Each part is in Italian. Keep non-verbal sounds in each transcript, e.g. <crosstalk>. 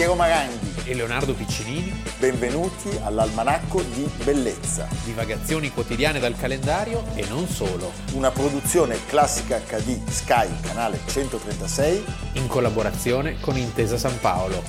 Piero Maranghi. e Leonardo Piccinini, Benvenuti all'Almanacco di Bellezza, divagazioni quotidiane dal calendario e non solo, una produzione classica HD Sky, canale 136. in collaborazione con Intesa San Paolo.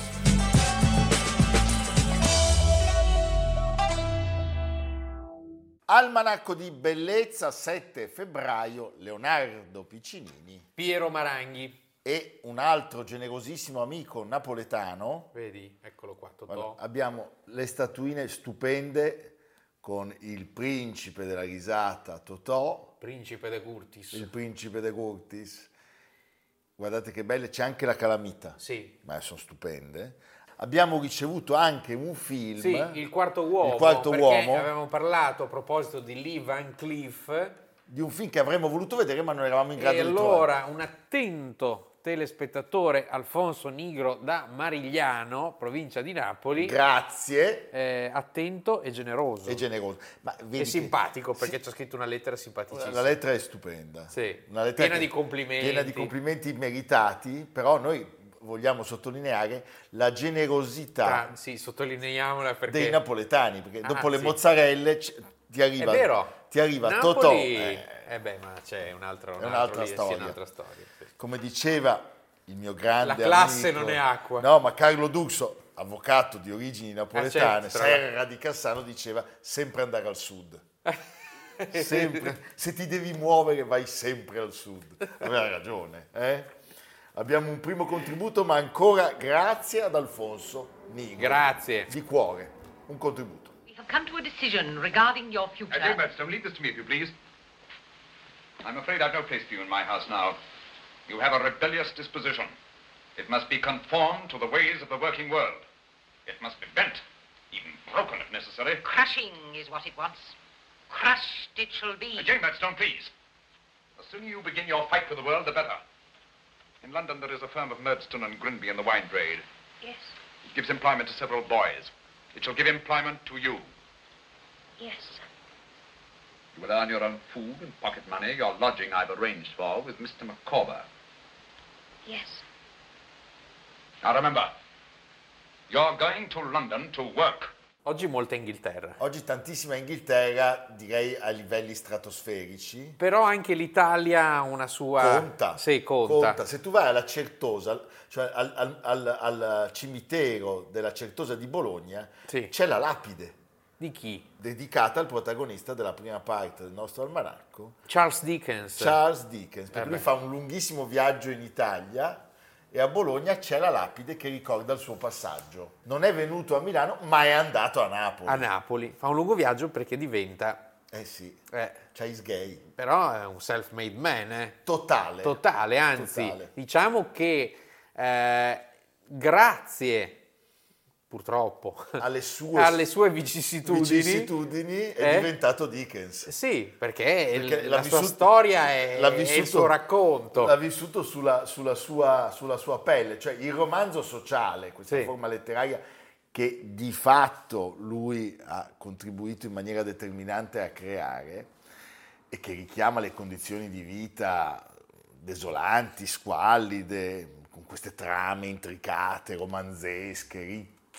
Almanacco di Bellezza, 7 febbraio, Leonardo Piccinini Piero Maranghi, e un altro generosissimo amico napoletano. vedi, eccolo qua, Totò. Abbiamo le statuine stupende con il principe della risata Totò, Principe de Curtis. il principe de Curtis. Guardate che belle, c'è anche la calamita. Sì. ma sono stupende. Abbiamo ricevuto anche un film. Sì, il quarto uomo. Il quarto perché uomo. avevamo parlato a proposito di Lee Van Cleef Di un film che avremmo voluto vedere, ma non eravamo in grado e di trovare. allora un attento telespettatore Alfonso Nigro da Marigliano, provincia di Napoli, Grazie eh, attento e generoso. e generoso. Ma e simpatico perché ci ha scritto una lettera simpaticissima. La lettera è stupenda. Sì, Una lettera piena che- di complimenti. Piena di complimenti meritati, però noi vogliamo sottolineare la generosità Ah, sì, sottolineiamola perché dei napoletani, perché dopo le Anzi. mozzarelle ti arriva, ti arriva Napoli, Totò. eh, eh beh, ma c'è un altro, un un'altra altro lì, sì, storia. un'altra storia, sì. Come diceva il mio grande La classe amico- non è acqua. No, ma Carlo Duxo, avvocato di origini napoletane, Ah, certo, serra di Cassano, diceva sempre andare al sud. <laughs> Sempre. Se ti devi muovere vai sempre al sud. Aveva ragione. eh? Abbiamo un primo contributo, ma ancora grazie ad Alfonso Nigro. Grazie. Di cuore, un contributo. We have come to a decision regarding your future. Uh, dear Murdstone, leave this to me, if you please. I'm afraid I've no place for you in my house now. You have a rebellious disposition. It must be conformed to the ways of the working world. It must be bent, even broken if necessary. Crushing is what it wants. Crushed it shall be. Uh, Jane Murdstone, please. The sooner you begin your fight for the world, the better. In London, there is a firm of Murdstone and Grinby in the wine trade. Yes, It gives employment to several boys. It shall give employment to you. yes. You will earn your own food and pocket money. Your lodging I've arranged for with Mr. Micawber. Yes. Now remember, you're going to London to work. Oggi molta Inghilterra. Oggi tantissima Inghilterra, direi a livelli stratosferici. Però anche l'Italia ha una sua... Conta. Sì, conta. Se tu vai alla Certosa, cioè al, al- al- al cimitero della Certosa di Bologna, Sì. c'è la lapide Di chi? dedicata al protagonista della prima parte del nostro almanacco, Charles Dickens. Charles Dickens, perché Eh lui fa un lunghissimo viaggio in Italia e a Bologna c'è la lapide che ricorda il suo passaggio. Non è venuto a Milano, ma è andato a Napoli. a Napoli. Fa un lungo viaggio perché diventa... eh sì, eh, Chase Gay, però è un self-made man, eh. totale. Totale, anzi, Totale. diciamo che eh, grazie, purtroppo, Alle <laughs> sue, alle sue vicissitudini, vicissitudini è eh? diventato Dickens. sì, perché, Perché la l'ha sua vissuto- storia è, l'ha è il vissuto- suo racconto. L'ha vissuto sulla, sulla sua, sulla sua pelle, cioè il romanzo sociale, questa Sì. forma letteraria che di fatto lui ha contribuito in maniera determinante a creare e che richiama le condizioni di vita desolanti, squallide, con queste trame intricate, romanzesche,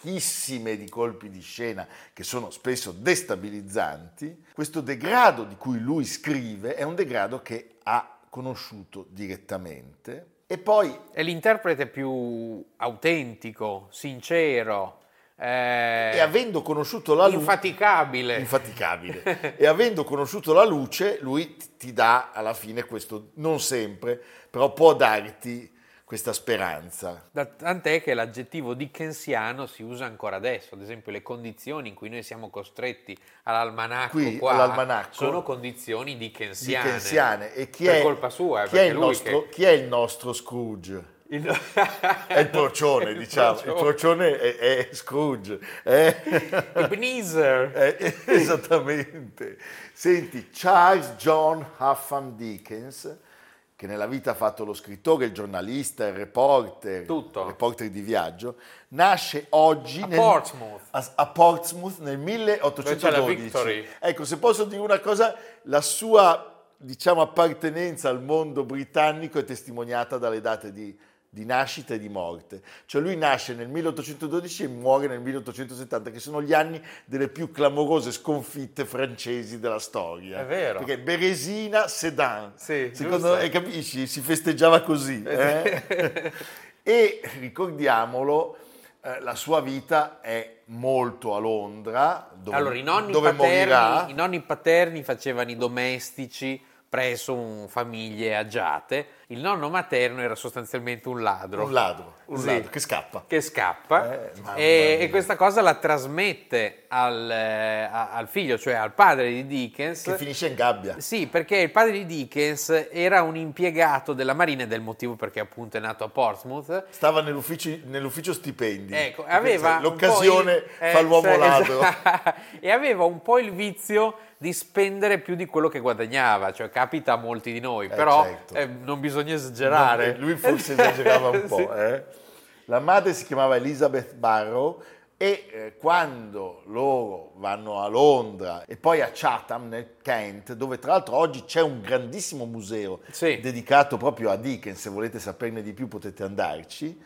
ricchissime di colpi di scena che sono spesso destabilizzanti. Questo degrado di cui lui scrive è un degrado che ha conosciuto direttamente e poi È l'interprete più autentico, sincero, eh, e avendo conosciuto la luce infaticabile. infaticabile <laughs> e avendo conosciuto la luce lui ti- ti dà alla fine questo non sempre però può darti questa speranza Da- Tant'è che l'aggettivo dickensiano si usa ancora adesso, ad esempio le condizioni in cui noi siamo costretti all'almanacco Qui, qua all'almanacco, sono condizioni dickensiane. dickensiane e chi per è, colpa sua, chi è il nostro, che- chi è il nostro Scrooge? Il- È il procione, <laughs> diciamo. Il procione è, è Scrooge. eh? <laughs> Ebenezer. Eh, esattamente. Senti, Charles John Huffam Dickens, che nella vita ha fatto lo scrittore, il giornalista, il reporter, Tutto. reporter di viaggio, nasce oggi A nel- Portsmouth. a, a Portsmouth nel Dove c'è la 1812. Victory. Ecco, se posso dire una cosa, la sua diciamo, appartenenza al mondo britannico è testimoniata dalle date di di nascita e di morte. Cioè lui nasce nel 1812 e muore nel 1870, che sono gli anni delle più clamorose sconfitte francesi della storia. È vero. Perché Beresina, Sedan. Sì, Secondo me, capisci? Si festeggiava così. eh? e ricordiamolo, eh, la sua vita è molto a Londra, dove, allora, i nonni, dove morirà. paterni, i nonni paterni facevano i domestici presso un- famiglie agiate. Il nonno materno era sostanzialmente un ladro. Un ladro, un Sì. ladro che scappa. che scappa Eh, e, e questa cosa la trasmette al, eh, al figlio, cioè al padre di Dickens. Che finisce in gabbia. Sì, perché il padre di Dickens era un impiegato della Marina ed è il motivo perché appunto è nato a Portsmouth. Stava nell'ufficio, nell'ufficio stipendi. Ecco, aveva L'occasione il- eh, fa l'uomo ladro. esatto. <laughs> e aveva un po' il vizio di spendere più di quello che guadagnava, cioè capita a molti di noi, però certo. eh, non bisogna esagerare. Non- lui forse esagerava un <laughs> po'. Sì. eh. La madre si chiamava Elizabeth Barrow e eh, quando loro vanno a Londra e poi a Chatham nel Kent, dove tra l'altro oggi c'è un grandissimo museo Sì. dedicato proprio a Dickens, se volete saperne di più potete andarci,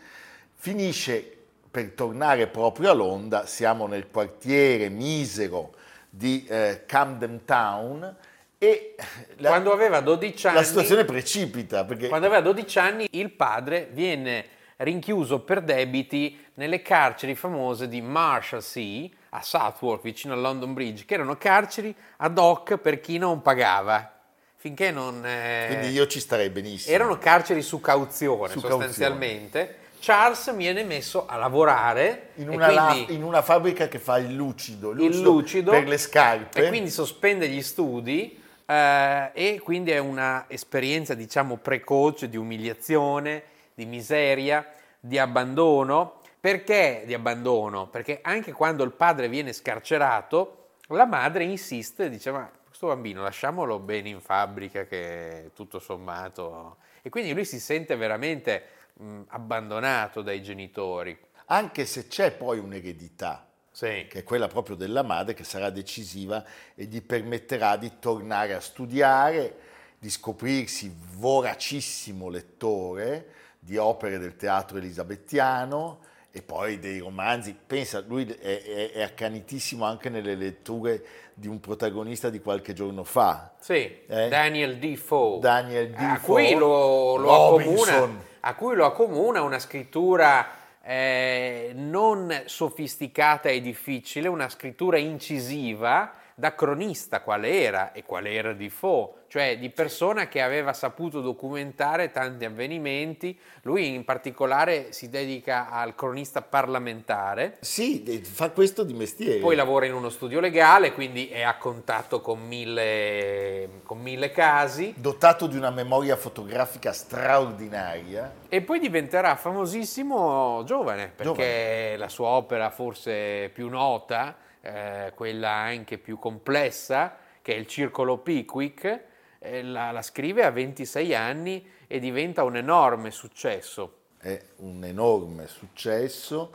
finisce per tornare proprio a Londra, siamo nel quartiere misero di eh, Camden Town e la, Quando aveva 12 anni, la situazione precipita perché quando aveva 12 anni il padre viene rinchiuso per debiti nelle carceri famose di Marshalsea a Southwark vicino a London Bridge, che erano carceri ad hoc per chi non pagava. Finché non... eh, Quindi io ci starei benissimo. Erano carceri su cauzione Su sostanzialmente. Charles viene messo a lavorare in e una, la- quindi- in una fabbrica che fa il lucido, il il lucido, lucido per le scarpe. e quindi sospende gli studi eh, e quindi è una esperienza diciamo precoce di umiliazione, di miseria, di abbandono. Perché di abbandono? Perché anche quando il padre viene scarcerato, la madre insiste, dice ma questo bambino lasciamolo bene in fabbrica che tutto sommato... E quindi lui si sente veramente mh, abbandonato dai genitori. Anche se c'è poi un'eredità, Sì. che è quella proprio della madre, che sarà decisiva e gli permetterà di tornare a studiare, di scoprirsi voracissimo lettore di opere del teatro elisabettiano e poi dei romanzi. Pensa, lui è, è- è accanitissimo anche nelle letture di un protagonista di qualche giorno fa. Sì, Eh? Daniel Defoe. Daniel Defoe, cui lo, lo Robinson. accomuna, a cui lo accomuna una scrittura eh, non sofisticata e difficile, una scrittura incisiva da cronista quale era e quale era Defoe, cioè di persona che aveva saputo documentare tanti avvenimenti. Lui in particolare si dedica al cronista parlamentare. Sì, fa questo di mestiere. Poi lavora in uno studio legale, quindi è a contatto con mille, con mille casi dotato di una memoria fotografica straordinaria. e poi diventerà famosissimo giovane, perché Giovane. la sua opera forse più nota, eh, quella anche più complessa, che è il Circolo Pickwick, eh, la, la scrive a 26 anni e diventa un enorme successo. È un enorme successo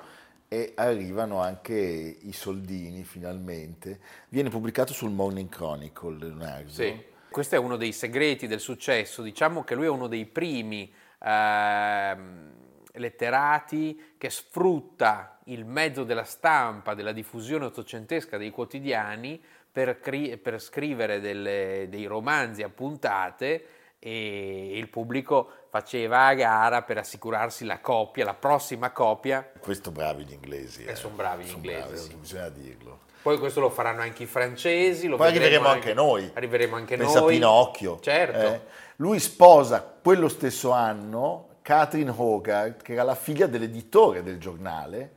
e arrivano anche i soldini finalmente. Viene pubblicato sul Morning Chronicle Leonardo. Sì. Questo è uno dei segreti del successo. Diciamo che lui è uno dei primi ehm, letterati che sfrutta il mezzo della stampa, della diffusione ottocentesca dei quotidiani per, cri- per scrivere delle- dei romanzi a puntate e il pubblico faceva a gara per assicurarsi la copia, la prossima copia. Questo bravi gli inglesi. E son bravi gli Son inglesi, bravi, sì. bisogna dirlo. Poi questo lo faranno anche i francesi, Poi arriveremo anche noi. Arriveremo anche Pensa noi. a Pinocchio. Certo. eh. Lui sposa quello stesso anno Catherine Hogarth, che era la figlia dell'editore del giornale,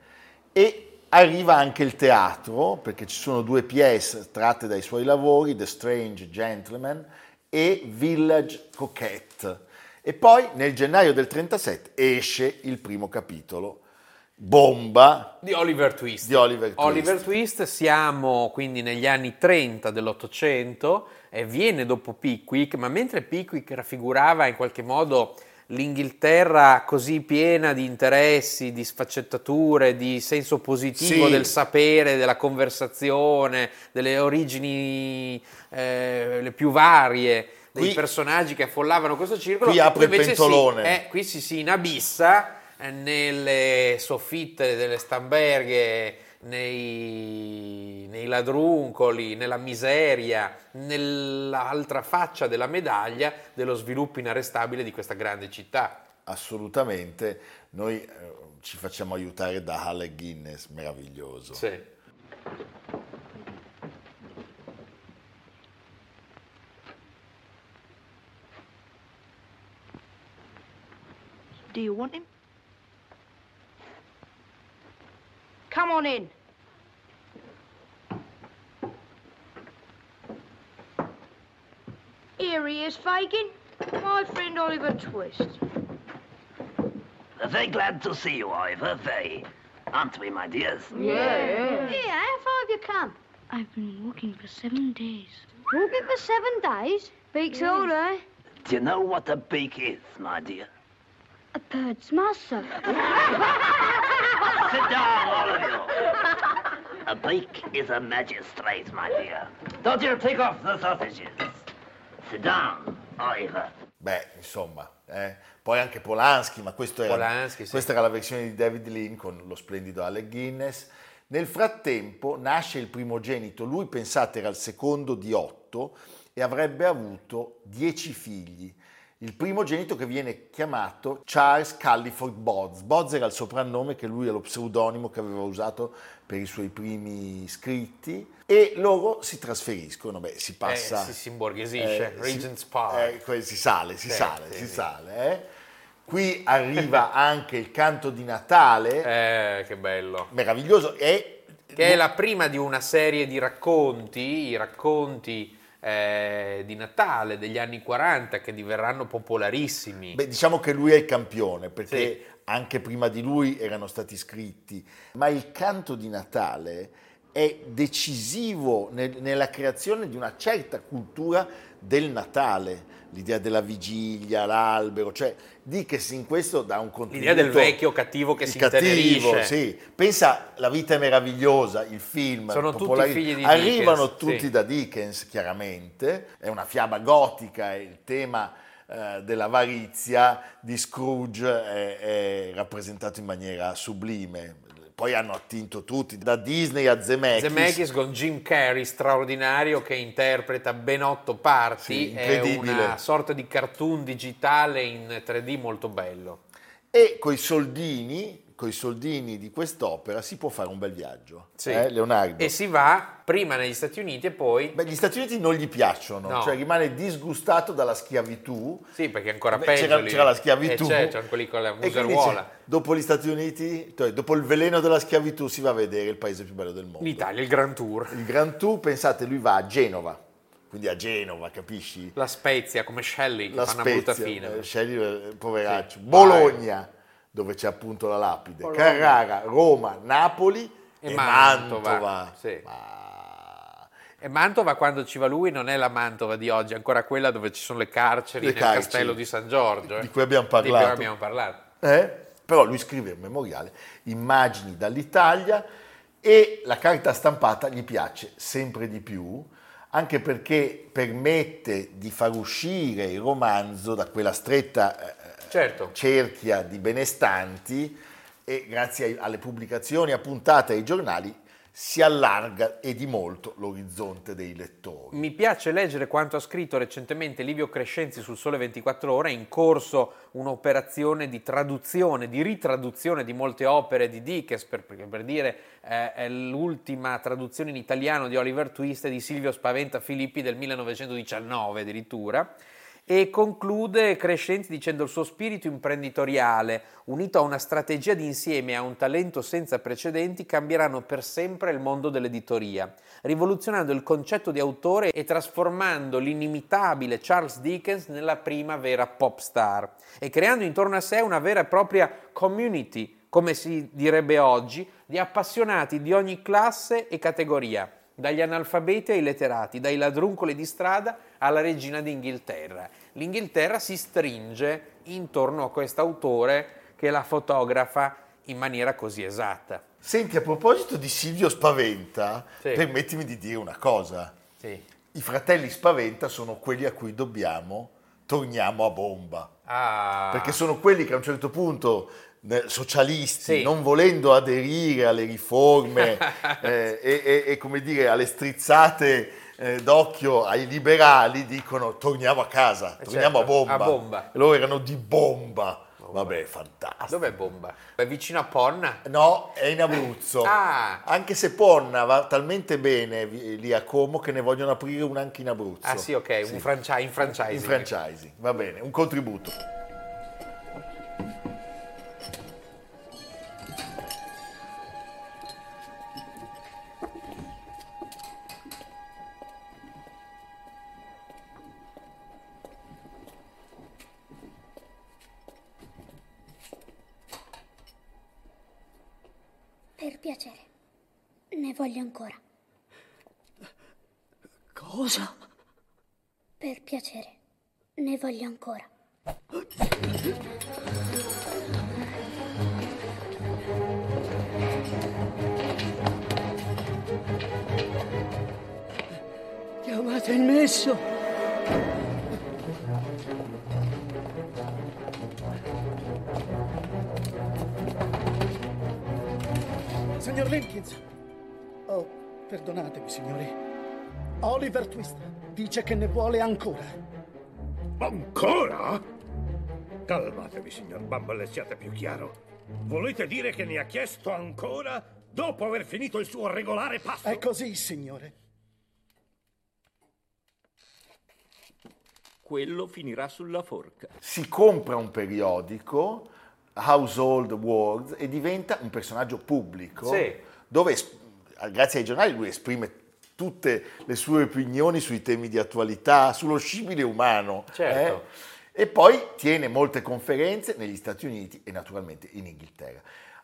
e arriva anche il teatro, perché ci sono due pièce tratte dai suoi lavori, The Strange Gentleman e Village Coquette. E poi nel gennaio del 37 esce il primo capitolo, Bomba, Di Oliver Twist. Di Oliver Twist. Oliver Twist, siamo quindi negli anni 30 dell'Ottocento, e viene dopo Pickwick, ma mentre Pickwick raffigurava in qualche modo l'Inghilterra così piena di interessi, di sfaccettature, di senso positivo Sì. del sapere, della conversazione, delle origini eh, le più varie, dei Qui- personaggi che affollavano questo circolo. Qui apre il pentolone. Si, eh, qui si, si inabissa eh, nelle soffitte delle stamberghe, nei, nei ladruncoli, nella miseria, nell'altra faccia della medaglia dello sviluppo inarrestabile di questa grande città. Assolutamente. Noi eh, ci facciamo aiutare da Alec Guinness, meraviglioso. Sì. Do you want him? Come on in. Here he is, Fagin. My friend Oliver Twist. Very glad to see you, Ivor. Very. Aren't we, my dears? Yeah, how far have you come? I've been walking for seven days. Walking for seven days? Beaks all, eh? Do you know what a beak is, my dear? A bird's muzzle. <laughs> Sit down, all of you. A beak is a magistrate, my dear. Don't you take off the sausages. Sit down, Ivor. Beh, insomma, eh. poi anche Polanski, ma questo era- Polanski, sì. questa era la versione di David Lean con lo splendido Alec Guinness. Nel frattempo nasce il primogenito, lui pensate era il secondo di otto e avrebbe avuto dieci figli. Il primogenito che viene chiamato Charles Culliford Bodds. Bodds era il soprannome che lui è lo pseudonimo che aveva usato per i suoi primi scritti e loro si trasferiscono, beh, si passa... Eh, si, si imborghesisce. Eh, Regent's si, Park. eh, si sale, si Sì, sale, sì, si sì. sale. eh. Qui arriva <laughs> anche il canto di Natale, Eh, che bello. meraviglioso, e Che è la prima di una serie di racconti, i racconti eh, di Natale degli anni 40 che diverranno popolarissimi. beh, diciamo che lui è il campione, perché Sì. anche prima di lui erano stati scritti, ma il canto di Natale è decisivo nel- nella creazione di una certa cultura del Natale, l'idea della vigilia, l'albero, cioè Dickens in questo dà un contributo. L'idea del vecchio cattivo che si cattivo, intenerisce. sì. Pensa La vita è meravigliosa, il film. Sono tutti figli di Arrivano Dickens, tutti sì. da Dickens, chiaramente. È una fiaba gotica, è il tema eh, dell'avarizia di Scrooge è, è rappresentato in maniera sublime. Poi hanno attinto tutti, da Disney a Zemeckis. Zemeckis con Jim Carrey straordinario che interpreta ben otto parti, Sì, è una sorta di cartoon digitale in 3D molto bello. E coi soldini, coi soldini di quest'opera si può fare un bel viaggio. Sì. Eh, Leonardo? E si va prima negli Stati Uniti e poi... Beh, gli Stati Uniti non gli piacciono, No. cioè rimane disgustato dalla schiavitù. Sì, perché ancora Beh, peggio c'era, c'era la schiavitù. Eh, c'è, c'erano quelli con la museruola. dice, dopo gli Stati Uniti, cioè, dopo il veleno della schiavitù, si va a vedere il paese più bello del mondo. L'Italia, il Grand Tour. Il Grand Tour, pensate, lui va a Genova, quindi a Genova, capisci? La Spezia, come Shelley, che La fa una brutta Spezia, fine. eh, scegli, eh, poveraccio. Sì. Bologna, dove c'è appunto la lapide. Bologna. Carrara, Roma, Napoli e, E Mantova. Mantova, sì. Ma- E Mantova, quando ci va lui, non è la Mantova di oggi, è ancora quella dove ci sono le carceri Le nel carceri. castello di San Giorgio. eh. Di cui abbiamo Di cui parlato. abbiamo parlato. Eh? Però lui scrive un memoriale, immagini dall'Italia e la carta stampata gli piace sempre di più, anche perché permette di far uscire il romanzo da quella stretta eh, Certo. cerchia di benestanti e grazie alle pubblicazioni appuntate ai giornali si allarga e di molto l'orizzonte dei lettori. Mi piace leggere quanto ha scritto recentemente Livio Crescenzi sul Sole 24 Ore, è in corso un'operazione di traduzione, di ritraduzione di molte opere di Dickens, per, per dire eh, è l'ultima traduzione in italiano di Oliver Twist e di Silvio Spaventa Filippi del 1919 addirittura. E conclude Crescenzi dicendo il suo spirito imprenditoriale, unito a una strategia di insieme e a un talento senza precedenti, cambieranno per sempre il mondo dell'editoria, rivoluzionando il concetto di autore e trasformando l'inimitabile Charles Dickens nella prima vera pop star e creando intorno a sé una vera e propria community, come si direbbe oggi, di appassionati di ogni classe e categoria dagli analfabeti ai letterati, dai ladruncoli di strada alla regina d'Inghilterra. L'Inghilterra si stringe intorno a quest'autore che la fotografa in maniera così esatta. Senti, a proposito di Silvio Spaventa, Sì. permettimi di dire una cosa. Sì. i fratelli Spaventa sono quelli a cui dobbiamo torniamo a bomba. Ah. Perché sono quelli che a un certo punto, socialisti, Sì. non volendo aderire alle riforme <laughs> eh, e, e- e, come dire, alle strizzate eh, d'occhio ai liberali, dicono torniamo a casa, torniamo certo, a bomba. a bomba. E loro erano di bomba. Vabbè, fantastico. Dov'è Bomba? È vicino a Ponna? No, è in Abruzzo. Ah. Anche se Ponna va talmente bene lì a Como che ne vogliono aprire una anche in Abruzzo. Ah sì, ok, un franchise, in franchising. In franchising, va bene, un contributo. Per piacere. Ne voglio ancora. Cosa? Per piacere. Ne voglio ancora. Chiamate il messo. Signor Wilkins. Oh, perdonatemi, signori. Oliver Twist dice che ne vuole ancora. Ancora? Calmatevi, signor Bumble, e siate più chiaro. Volete dire che ne ha chiesto ancora dopo aver finito il suo regolare passo? È così, signore. Quello finirà sulla forca. Si compra un periodico, Household Words, e diventa un personaggio pubblico, Sì. dove, grazie ai giornali, lui esprime tutte le sue opinioni sui temi di attualità, sullo scibile umano. Certo. eh? E poi tiene molte conferenze negli Stati Uniti e naturalmente in Inghilterra.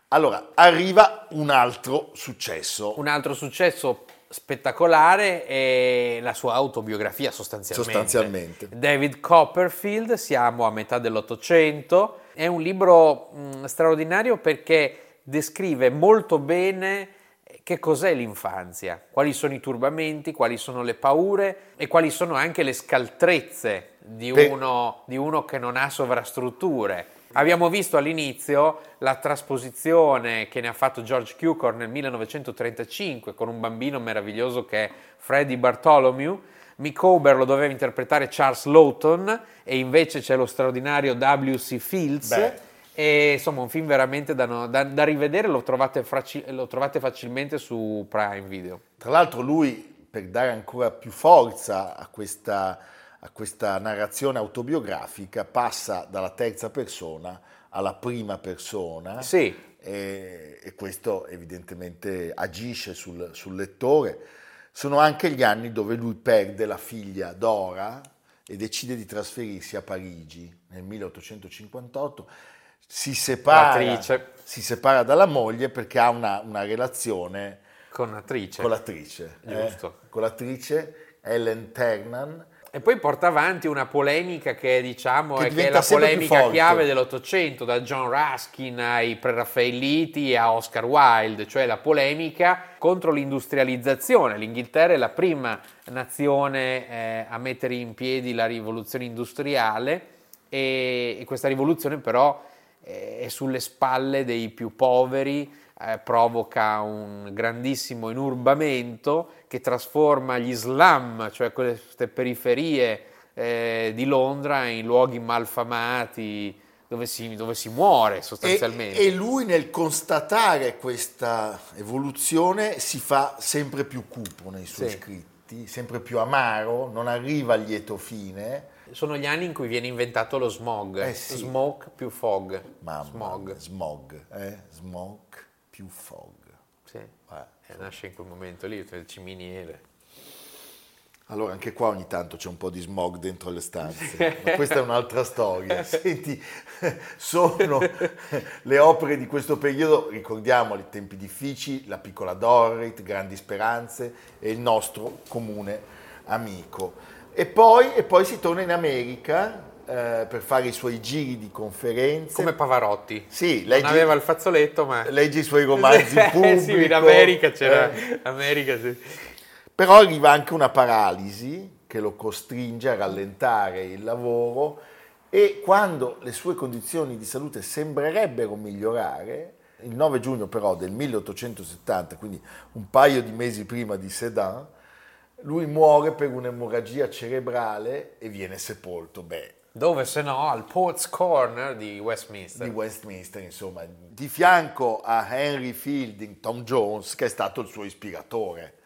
Allora, arriva un altro successo. Un altro successo spettacolare è la sua autobiografia sostanzialmente. Sostanzialmente. David Copperfield, siamo a metà dell'Ottocento, è un libro mh, straordinario perché descrive molto bene che cos'è l'infanzia, quali sono i turbamenti, quali sono le paure e quali sono anche le scaltrezze di Per- uno, di uno che non ha sovrastrutture. Abbiamo visto all'inizio la trasposizione che ne ha fatto George Cukor nel 1935 con un bambino meraviglioso che è Freddie Bartholomew. Mick Ober lo doveva interpretare Charles Lawton e invece c'è lo straordinario W.C. Fields. Beh. E insomma un film veramente da, no- da- da rivedere, lo trovate, fraci- lo trovate facilmente su Prime Video. Tra l'altro lui, per dare ancora più forza a questa, a questa narrazione autobiografica, passa dalla terza persona alla prima persona Sì, e, e questo evidentemente agisce sul, sul lettore. Sono anche gli anni dove lui perde la figlia Dora e decide di trasferirsi a Parigi nel 1858. Si separa, L'attrice. si separa dalla moglie perché ha una, una relazione con un'attrice. con l'attrice, eh, con l'attrice Ellen Ternan. E poi porta avanti una polemica che diciamo Che è, che è la polemica chiave dell'Ottocento, da John Ruskin ai preraffaelliti a Oscar Wilde, cioè la polemica contro l'industrializzazione. L'Inghilterra è la prima nazione eh, a mettere in piedi la rivoluzione industriale e, e questa rivoluzione però eh, è sulle spalle dei più poveri, eh, provoca un grandissimo inurbamento che trasforma gli slum, cioè queste periferie eh, di Londra, in luoghi malfamati dove si, dove si muore E, sostanzialmente. e lui nel constatare questa evoluzione si fa sempre più cupo nei suoi Sì. scritti, sempre più amaro, non arriva al lieto fine. Sono gli anni in cui viene inventato lo smog, Eh sì. smoke più fog. Mamma, smog. smog, eh? smoke più fog. Sì. Eh. Nasce in quel momento lì, il ciminiere. Allora, anche qua ogni tanto c'è un po' di smog dentro le stanze, ma questa è un'altra storia. <laughs> Senti, sono le opere di questo periodo, ricordiamoli, tempi difficili, La piccola Dorrit, Grandi speranze e il nostro comune amico. E poi, e poi si torna in America eh, per fare i suoi giri di conferenze. Come Pavarotti. Sì, Non leggi, aveva il fazzoletto, ma... leggi i suoi romanzi <laughs> Eh, pubblici. sì, in America c'era... America, sì. Però arriva anche una paralisi che lo costringe a rallentare il lavoro e quando le sue condizioni di salute sembrerebbero migliorare, il 9 giugno però del 1870, quindi un paio di mesi prima di Sedan, lui muore per un'emorragia cerebrale e viene sepolto. Beh, Dove se no? Al Port's Corner di Westminster. di Westminster, insomma, di fianco a Henry Fielding, Tom Jones, che è stato il suo ispiratore.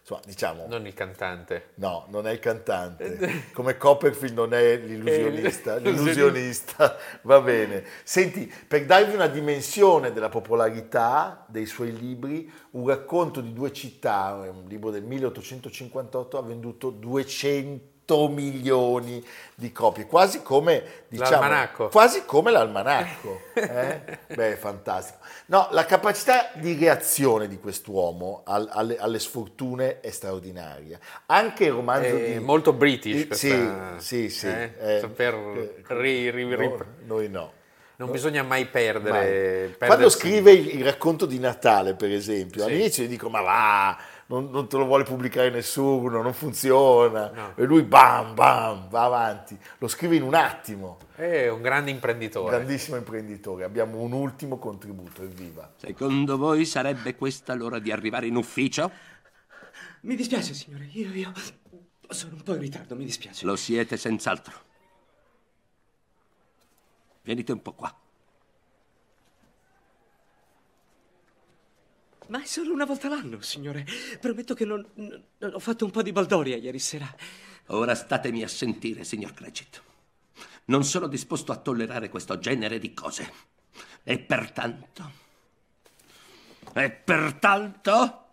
Insomma, diciamo, Non il cantante. no, non è il cantante, come Copperfield non è l'illusionista, Eh, l'illusionista, <laughs> va bene. Senti, per darvi una dimensione della popolarità dei suoi libri, un racconto di due città, un libro del 1858, ha venduto 200 milioni di copie, quasi come diciamo, L'almanacco. quasi come l'almanacco. eh? <laughs> Beh, fantastico. No, la capacità di reazione di quest'uomo al- alle, alle sfortune è straordinaria. Anche il romanzo È di... molto british di- questa- sì, sì, sì. eh? eh, Saper eh, ri- ri- ri- no, noi no. Non bisogna mai perdere. Mai. Quando scrive il, il racconto di Natale, per esempio, Sì. all'inizio gli dico: Ma va, non, non te lo vuole pubblicare nessuno, non funziona. No. E lui, bam, bam, va avanti. Lo scrive in un attimo. È un grande imprenditore. Grandissimo imprenditore. Abbiamo un ultimo contributo, evviva. Secondo voi sarebbe questa l'ora di arrivare in ufficio? Mi dispiace, signore, io, io sono un po' in ritardo, mi dispiace. Lo siete senz'altro. Venite un po' qua. Ma è solo una volta l'anno, signore. Prometto che non, non- ho fatto un po' di baldoria ieri sera. Ora statemi a sentire, signor Crecit. Non sono disposto a tollerare questo genere di cose. E pertanto... E pertanto...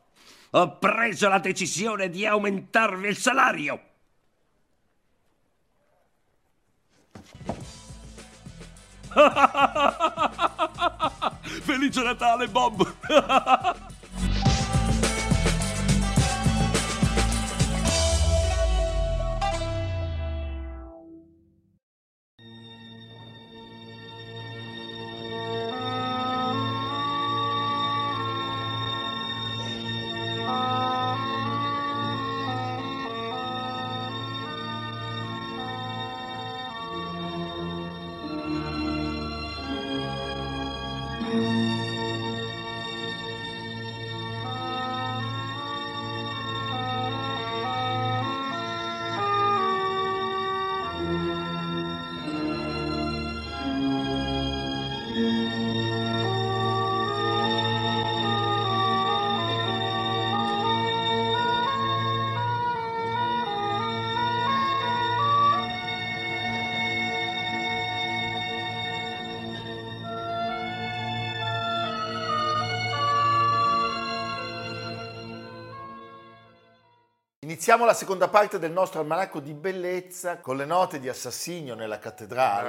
Ho preso la decisione di aumentarvi il salario. <laughs> Felice Natale, Bob! <laughs> Iniziamo la seconda parte del nostro almanacco di bellezza con le note di Assassinio nella cattedrale.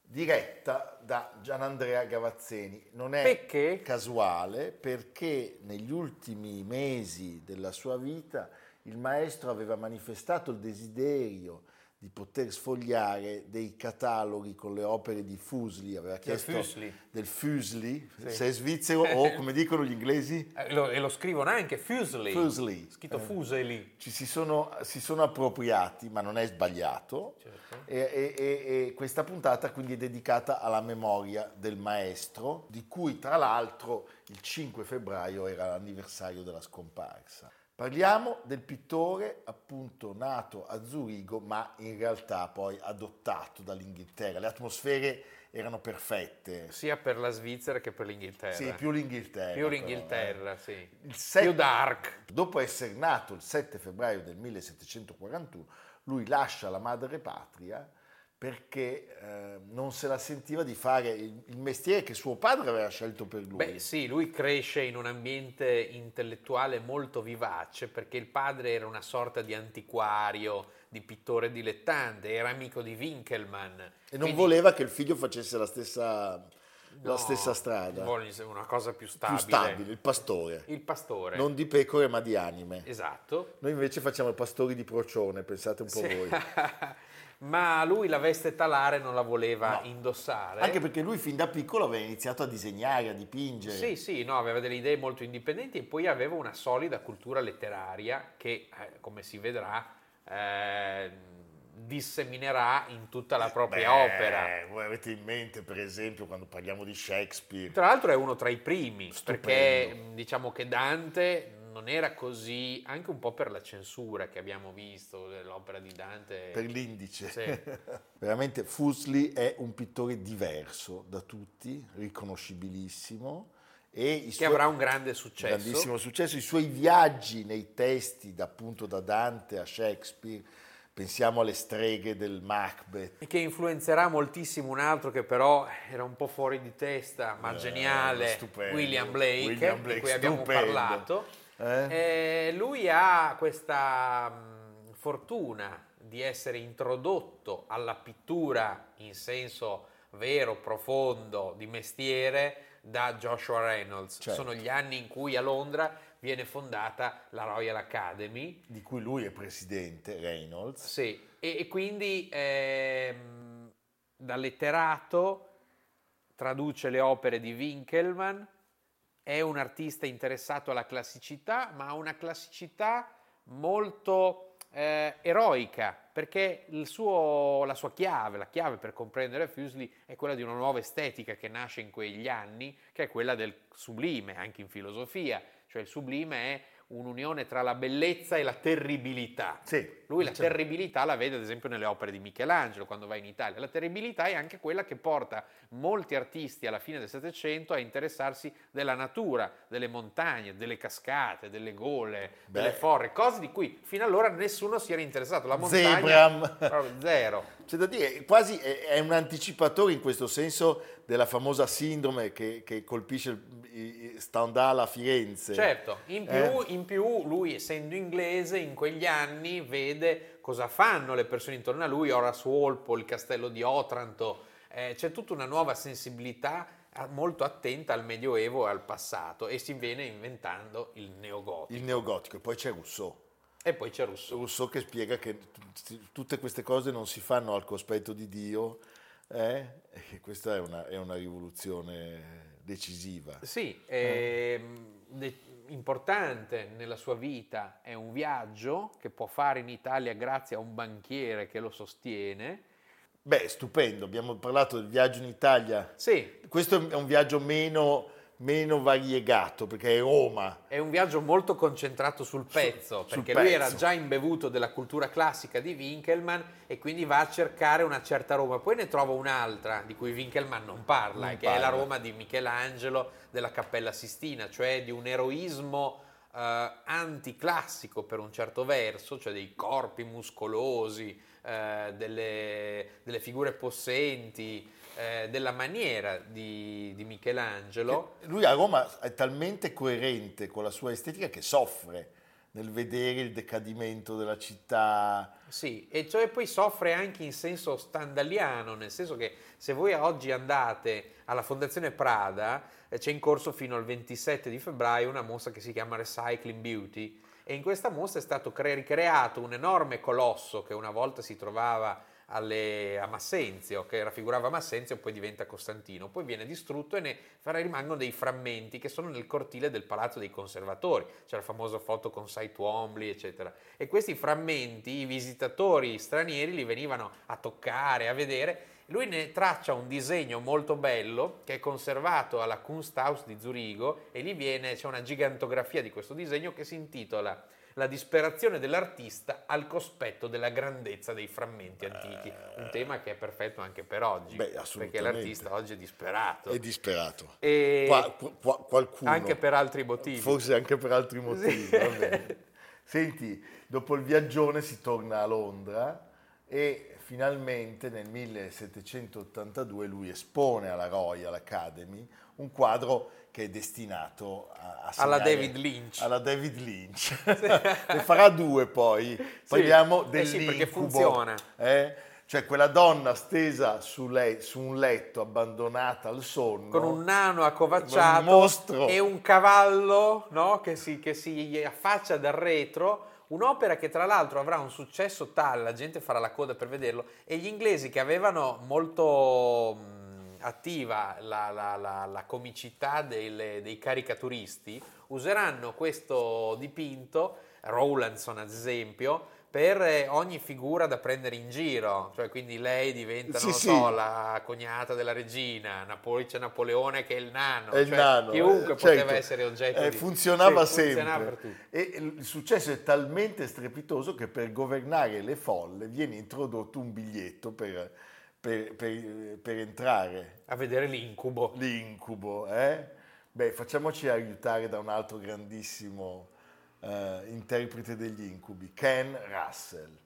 Diretta da Gianandrea Gavazzeni. Non è Perché? casuale perché negli ultimi mesi della sua vita il maestro aveva manifestato il desiderio di poter sfogliare dei cataloghi con le opere di Fuseli, aveva chiesto Fuseli. del Fuseli, Sì. se è svizzero o <laughs> come dicono gli inglesi, Eh, lo- e lo scrivono anche Fuseli. Fuseli. Scritto Eh. Fuseli. ci si sono, si sono appropriati, ma non è sbagliato. Certo. E, e- e- e questa puntata quindi è dedicata alla memoria del maestro, di cui tra l'altro il 5 febbraio era l'anniversario della scomparsa. Parliamo del pittore appunto nato a Zurigo, ma in realtà poi adottato dall'Inghilterra. Le atmosfere erano perfette. Sia per la Svizzera che per l'Inghilterra. Sì, più l'Inghilterra. Più però, l'Inghilterra, eh. sì. Il sette- Più dark. Dopo essere nato il 7 febbraio del 1741, lui lascia la madre patria perché eh, non se la sentiva di fare il, il mestiere che suo padre aveva scelto per lui. Beh, sì, lui cresce in un ambiente intellettuale molto vivace perché il padre era una sorta di antiquario, di pittore dilettante, era amico di Winkelmann. e non Quindi- voleva che il figlio facesse la stessa, No, la stessa strada. vuole una cosa più Più stabile. stabile, il pastore. Il pastore. Non di pecore ma di anime. Esatto. Noi invece facciamo pastori di procione, pensate un po' Sì. voi. <laughs> ma lui la veste talare non la voleva indossare. Anche perché lui fin da piccolo aveva iniziato a disegnare, a dipingere. Sì, sì, no, aveva delle idee molto indipendenti e poi aveva una solida cultura letteraria che, eh, come si vedrà, eh, disseminerà in tutta la propria Beh, opera. Voi avete in mente, per esempio, quando parliamo di Shakespeare, Tra l'altro è uno tra i primi, Stupendo. perché diciamo che Dante non era così, anche un po' per la censura che abbiamo visto dell'opera di Dante. per l'indice. Sì. <laughs> Veramente Fuseli è un pittore diverso da tutti, riconoscibilissimo. E Che suoi- avrà un grande successo. grandissimo successo. I suoi viaggi nei testi, da, appunto da Dante a Shakespeare, pensiamo alle streghe del Macbeth. E che influenzerà moltissimo un altro che però era un po' fuori di testa, ma Eh, geniale. William Blake, William Blake, di cui abbiamo stupendo. parlato. Eh? Eh, lui ha questa mh, fortuna di essere introdotto alla pittura in senso vero, profondo, di mestiere da Joshua Reynolds. Certo. Sono gli anni in cui a Londra viene fondata la Royal Academy di cui lui è presidente, Reynolds. sì, e, e quindi ehm, da letterato traduce le opere di Winkelmann, è un artista interessato alla classicità, ma a una classicità molto eh, eroica, perché il suo- la sua chiave, la chiave per comprendere Fuseli è quella di una nuova estetica che nasce in quegli anni, che è quella del sublime, anche in filosofia, cioè il sublime è un'unione tra la bellezza e la terribilità. Lui la certo. terribilità la vede ad esempio nelle opere di Michelangelo quando va in Italia. La terribilità è anche quella che porta molti artisti alla fine del Settecento a interessarsi della natura, delle montagne, delle cascate, delle gole, Beh. delle forre, cose di cui fino allora nessuno si era interessato. La montagna Zebram. zero. C'è da dire, quasi è, un anticipatore in questo senso della famosa sindrome che, che colpisce Stendhal a Firenze. Certo, in più, Eh? in più lui essendo inglese in quegli anni vede cosa fanno le persone intorno a lui, Horace Walpole, il castello di Otranto, eh, c'è tutta una nuova sensibilità eh, molto attenta al Medioevo e al passato e si viene inventando il neogotico. Il neogotico, e poi c'è Rousseau. E poi c'è Rousseau. Rousseau che spiega che t- tutte queste cose non si fanno al cospetto di Dio, eh? e che questa è una, è una rivoluzione decisiva. Sì, ehm, de- importante nella sua vita è un viaggio che può fare in Italia grazie a un banchiere che lo sostiene. Beh, stupendo, abbiamo parlato del viaggio in Italia. Sì. Questo è un viaggio meno, meno variegato perché è Roma. È un viaggio molto concentrato sul pezzo, sul perché lui era già imbevuto della cultura classica di Winkelmann e quindi va a cercare una certa Roma. Poi ne trova un'altra di cui Winkelmann non parla, Non che è la parla. Roma di Michelangelo della Cappella Sistina, cioè di un eroismo eh, anticlassico per un certo verso, cioè dei corpi muscolosi, eh, delle, delle figure possenti, eh, della maniera di, di Michelangelo. Lui a Roma è talmente coerente con la sua estetica che soffre nel vedere il decadimento della città. Sì, e cioè poi soffre anche in senso standaliano, nel senso che se voi oggi andate alla Fondazione Prada, eh, c'è in corso fino al 27 di febbraio una mostra che si chiama Recycling Beauty e in questa mostra è stato cre- ricreato un enorme colosso che una volta si trovava alle- a Massenzio, che raffigurava Massenzio poi diventa Costantino, poi viene distrutto e ne rimangono dei frammenti che sono nel cortile del Palazzo dei Conservatori, c'è la famosa foto con Cy Twombly, eccetera. E questi frammenti i visitatori stranieri li venivano a toccare, a vedere. Lui ne traccia un disegno molto bello che è conservato alla Kunsthaus di Zurigo e lì viene, c'è una gigantografia di questo disegno che si intitola La disperazione dell'artista al cospetto della grandezza dei frammenti antichi, un tema che è perfetto anche per oggi, Beh, perché l'artista oggi è disperato. È disperato. E- Qua- qua- qualcuno. Anche per altri motivi. Forse anche per altri motivi. Sì. va bene. Senti, dopo il viaggione si torna a Londra e finalmente nel 1782 lui espone alla Royal Academy un quadro che è destinato a, a Alla David Lynch. Alla David Lynch. <laughs> ne farà due poi. Parliamo Eh sì, perché dell'incubo, funziona. eh? Cioè quella donna stesa su, lei- su un letto abbandonata al sonno. con un nano accovacciato Un mostro. e un cavallo no, che, si, che si affaccia dal retro, Un'opera che tra l'altro avrà un successo tale, la gente farà la coda per vederlo, e gli inglesi che avevano molto mh, attiva la, la- la- la comicità delle- dei caricaturisti, useranno questo dipinto, Rowlandson ad esempio, per eh, ogni figura da prendere in giro, cioè quindi lei diventa, Sì, sì. so, la cognata della regina, Napoli c'è Napoleone che è il nano, È il cioè, nano, chiunque eh, poteva certo. essere oggetto Eh, di... funzionava Sì, sempre. funzionava. E il successo è talmente strepitoso che per governare le folle viene introdotto un biglietto per, per- per- per entrare. A vedere l'incubo. L'incubo, eh? Beh, facciamoci aiutare da un altro grandissimo eh, interprete degli incubi, Ken Russell.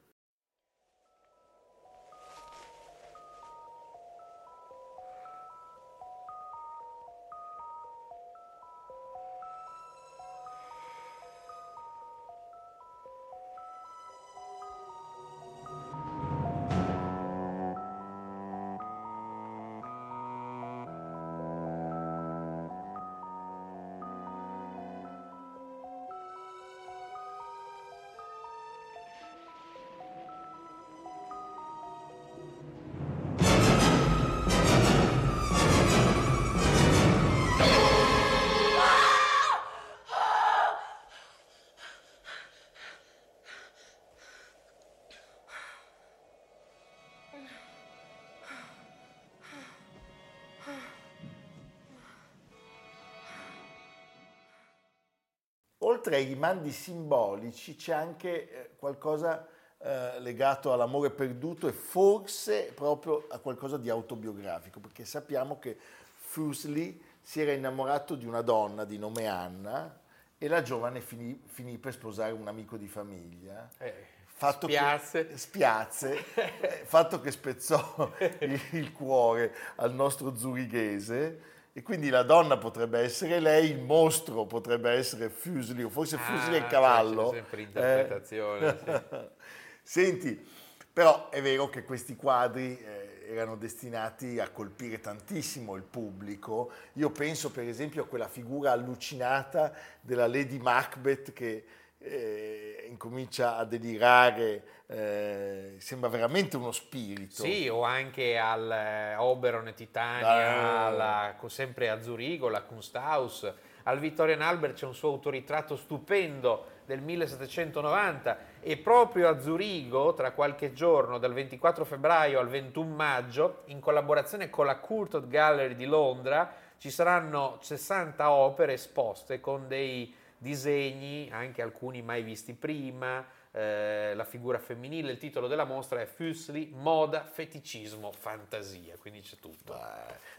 Oltre ai rimandi simbolici c'è anche eh, qualcosa eh, legato all'amore perduto e forse proprio a qualcosa di autobiografico, perché sappiamo che Fuseli si era innamorato di una donna di nome Anna e la giovane finì, finì per sposare un amico di famiglia. Eh, Fatto spiazze. Che, spiazze, eh, fatto che spezzò <laughs> il, il cuore al nostro zurighese e quindi la donna potrebbe essere lei, il mostro potrebbe essere Fuseli o forse Fuseli è il Ah, cavallo. cioè, sempre interpretazione, Eh? <laughs> Senti, però è vero che questi quadri eh, erano destinati a colpire tantissimo il pubblico. Io penso per esempio a quella figura allucinata della Lady Macbeth che eh, incomincia a delirare, eh, sembra veramente uno spirito. Sì, o anche al eh, Oberon e Titania, Ah. alla- sempre a Zurigo, la Kunsthaus. Al Victorian Albert c'è un suo autoritratto stupendo del 1790 e proprio a Zurigo, tra qualche giorno, dal 24 febbraio al 21 maggio, in collaborazione con la Courtauld Gallery di Londra, ci saranno 60 opere esposte con dei disegni, anche alcuni mai visti prima, eh, la figura femminile, il titolo della mostra è Fuseli, moda, feticismo, fantasia, quindi c'è tutto.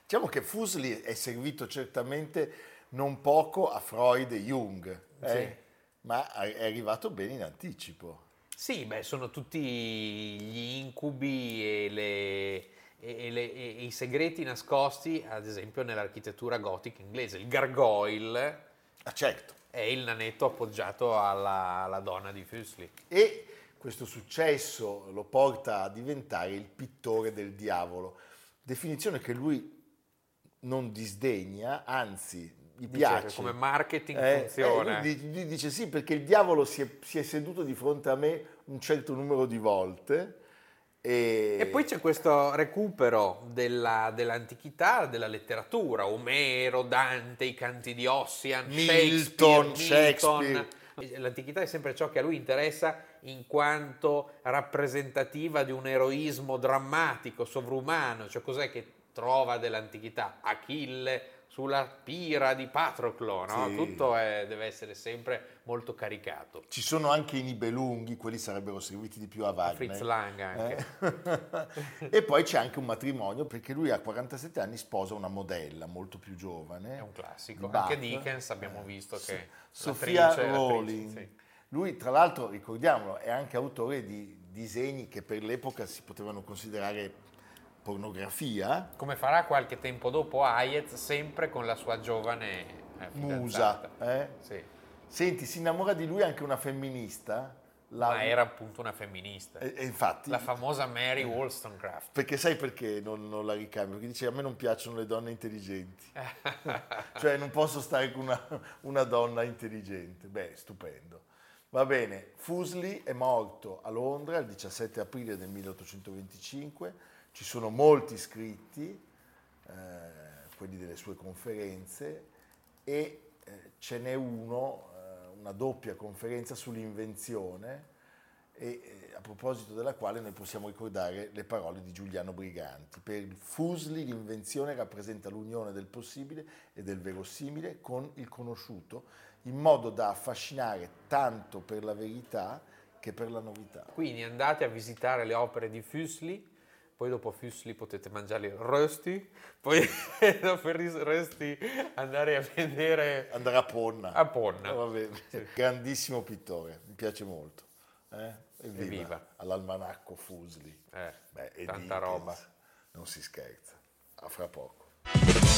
Diciamo che Fuseli è servito certamente non poco a Freud e Jung, eh, Sì. ma è arrivato bene in anticipo. Sì, beh, sono tutti gli incubi e, le- e- le- e i segreti nascosti, ad esempio, nell'architettura gotica inglese. Il gargoyle certo. È il nanetto appoggiato alla, alla donna di Fuseli. E questo successo lo porta a diventare il pittore del diavolo, definizione che lui non disdegna, anzi gli Dice piace. come marketing Eh, funziona. eh, lui dice sì perché il diavolo si è, si è seduto di fronte a me un certo numero di volte e, E poi c'è questo recupero della- dell'antichità, della letteratura, Omero, Dante, i canti di Ossian, Milton, Shakespeare. Milton. L'antichità è sempre ciò che a lui interessa in quanto rappresentativa di un eroismo drammatico, sovrumano, cioè cos'è che trova dell'antichità? Achille sulla pira di Patroclo, no? Sì. Tutto è- deve essere sempre molto caricato. ci sono anche i Nibelunghi, quelli sarebbero serviti di più a Wagner. Fritz Lang anche. Eh? <laughs> e poi c'è anche un matrimonio perché lui a 47 anni sposa una modella molto più giovane. È un classico. di Anche. Dickens abbiamo visto Sì. che Sofia l'attrice- l'attrice, Rowling. sì. Lui, tra l'altro, ricordiamolo, è anche autore di disegni che per l'epoca si potevano considerare pornografia. Come farà qualche tempo dopo Hayez, sempre con la sua giovane eh, Musa. eh? Sì. Senti, si innamora di lui anche una femminista. la- Ma era appunto una femminista. E- e infatti, La famosa Mary Wollstonecraft. perché sai perché non, non la ricambio? Perché dice a me non piacciono le donne intelligenti. <laughs> cioè non posso stare con una, una donna intelligente. Beh, stupendo. Va bene, Fuseli è morto a Londra il 17 aprile del 1825, ci sono molti scritti, eh, quelli delle sue conferenze, e eh, ce n'è uno, eh, una doppia conferenza sull'invenzione, e eh, a proposito della quale noi possiamo ricordare le parole di Giuliano Briganti. Per Fuseli l'invenzione rappresenta l'unione del possibile e del verosimile con il conosciuto, in modo da affascinare tanto per la verità che per la novità. Quindi andate a visitare le opere di Fuseli, poi dopo Fuseli potete mangiare il rösti, poi <laughs> dopo il rösti andare a vedere... Andare a Ponna. A Ponna. Va bene. Grandissimo pittore, mi piace molto. Eh? Evviva. Evviva. All'almanacco Fuseli. Eh, Beh, tanta Dickens. roba. Non si scherza. A fra poco.